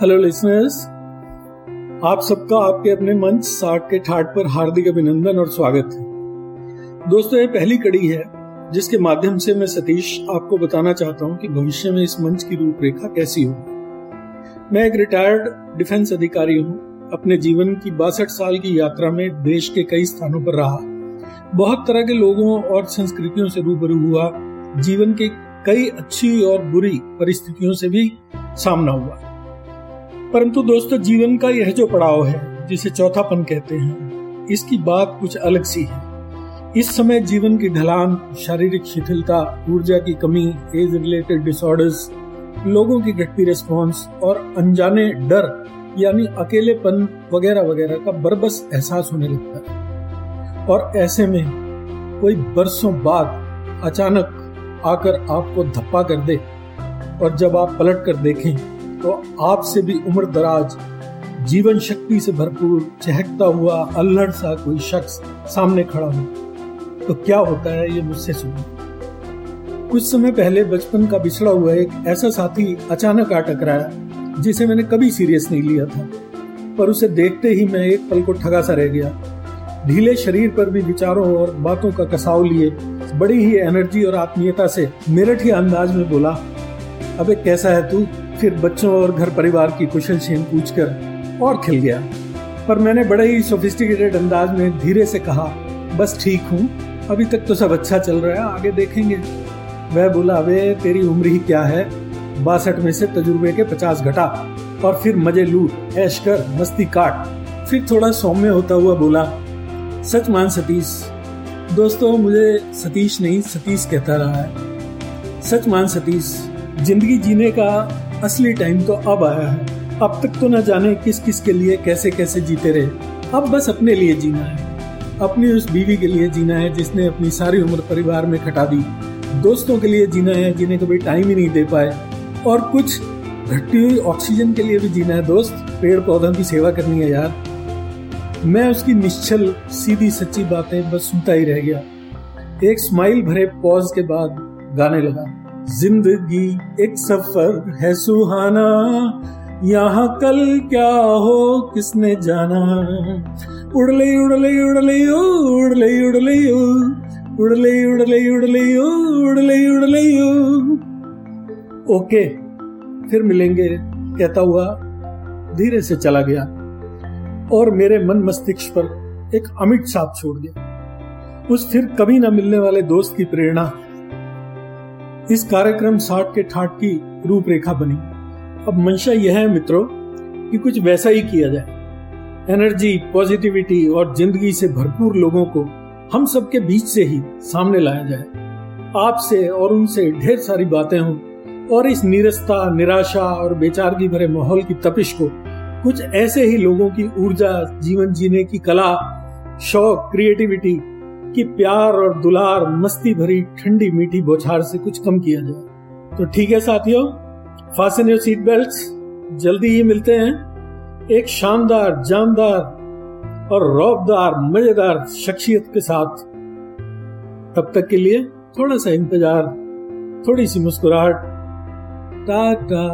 Hello listeners आप सबका आपके अपने मंच साठ के ठाट पर हार्दिक अभिनंदन और स्वागत है। दोस्तों, ये पहली कड़ी है, जिसके माध्यम से मैं सतीश आपको बताना चाहता हूँ कि भविष्य में इस मंच की रूपरेखा कैसी होगी। मैं एक रिटायर्ड डिफेंस अधिकारी हूँ, अपने जीवन की बासठ साल की यात्रा में देश के कई स्थानों पर रहा। बहुत तरह के लोगों और संस्कृतियों से रूबरू हुआ, जीवन के कई अच्छी और बुरी परिस्थितियों से भी सामना हुआ। परंतु दोस्तों, जीवन का यह जो पड़ाव है, जिसे चौथापन कहते हैं, इसकी बात कुछ अलग सी है। इस समय जीवन की ढलान, शारीरिक शिथिलता, ऊर्जा की कमी एज रिलेटेड डिसऑर्डर्स लोगों की घटती रिस्पॉन्स और अनजाने डर, यानी अकेलेपन वगैरह वगैरह का बरबस एहसास होने लगता है। और ऐसे में कोई बरसों बाद अचानक आकर आपको धप्पा कर दे और जब आप पलट कर देखें तो आपसे भी उम्र दराज, जीवन शक्ति से भरपूर चहकता हुआ, अल्हड़ सा कोई शख्स सामने खड़ा हो तो क्या होता है ये मुझसे सुनो। कुछ समय पहले बचपन का बिछड़ा हुआ एक ऐसा साथी अचानक आ टकराया, जिसे मैंने कभी सीरियस नहीं लिया था, पर उसे देखते ही मैं एक पल को ठगा सा रह गया। ढीले शरीर पर भी विचारों और बातों का कसाव लिए, बड़ी ही एनर्जी और आत्मीयता से मेरठ ही अंदाज में बोला, अबे कैसा है तू? फिर बच्चों और घर परिवार की कुशल पूछ पूछकर और खिल गया। पर मैंने बड़े ही सोफिस्टिकेटेड अंदाज में धीरे से कहा, बस ठीक हूँ, अभी तक तो सब अच्छा चल रहा है, आगे देखेंगे। वह बोला, अबे, तेरी उम्र ही क्या है? बासठ में से तजुर्बे के पचास घटा, और फिर मज़े लूट ऐश कर, मस्ती काट। फिर थोड़ा सौम्य होता हुआ बोला, सच मान सतीश, दोस्तों, मुझे सतीश नहीं, सतीश कहता रहा है। सच मान सतीश, ज़िंदगी जीने का असली टाइम तो अब आया है। अब तक तो न जाने किस किस के लिए कैसे कैसे जीते रहे। अब बस अपने लिए जीना है। अपनी उस बीवी के लिए जीना है जिसने अपनी सारी उम्र परिवार में खटा दी। दोस्तों के लिए जीना है जिन्हें कभी टाइम ही नहीं दे पाए। और कुछ घटती हुई ऑक्सीजन के लिए भी जीना है। दोस्त पेड़ पौधों की सेवा करनी है यार। मैं उसकी निश्चल, सीधी, सच्ची बातें बस सुनता ही रह गया। एक स्माइल भरे पॉज के बाद गाने लगा। ज़िंदगी एक सफ़र है सुहाना। यहाँ कल क्या हो किसने जाना। उड़ले उड़ले उड़ले उड़ले उड़ले उड़ले उड़ले उड़ले उड़ले उड़ले ओके, फिर मिलेंगे, कहता हुआ धीरे से चला गया और मेरे मन मस्तिष्क पर एक अमिट छाप छोड़ गया उस फिर कभी ना मिलने वाले दोस्त की प्रेरणा इस कार्यक्रम साठ के ठाट की रूपरेखा बनी। अब मंशा यह है मित्रों, कि कुछ वैसा ही किया जाए। एनर्जी, पॉजिटिविटी और ज़िंदगी से भरपूर लोगों को हम सबके बीच से ही सामने लाया जाए। आपसे और उनसे ढेर सारी बातें हों और इस निरस्ता, निराशा और बेचारगी भरे माहौल की तपिश को कुछ ऐसे ही लोगों की ऊर्जा, जीवन जीने की कला, शौक, क्रिएटिविटी कि प्यार और दुलार, मस्ती भरी, ठंडी, मीठी बोछार से कुछ कम किया जाए। तो ठीक है साथियों फासन योर सीट बेल्ट जल्दी ही मिलते हैं। एक शानदार, जानदार और रौबदार, मज़ेदार शख्सियत के साथ। तब तक के लिए थोड़ा सा इंतज़ार, थोड़ी सी मुस्कुराहट। टाटा।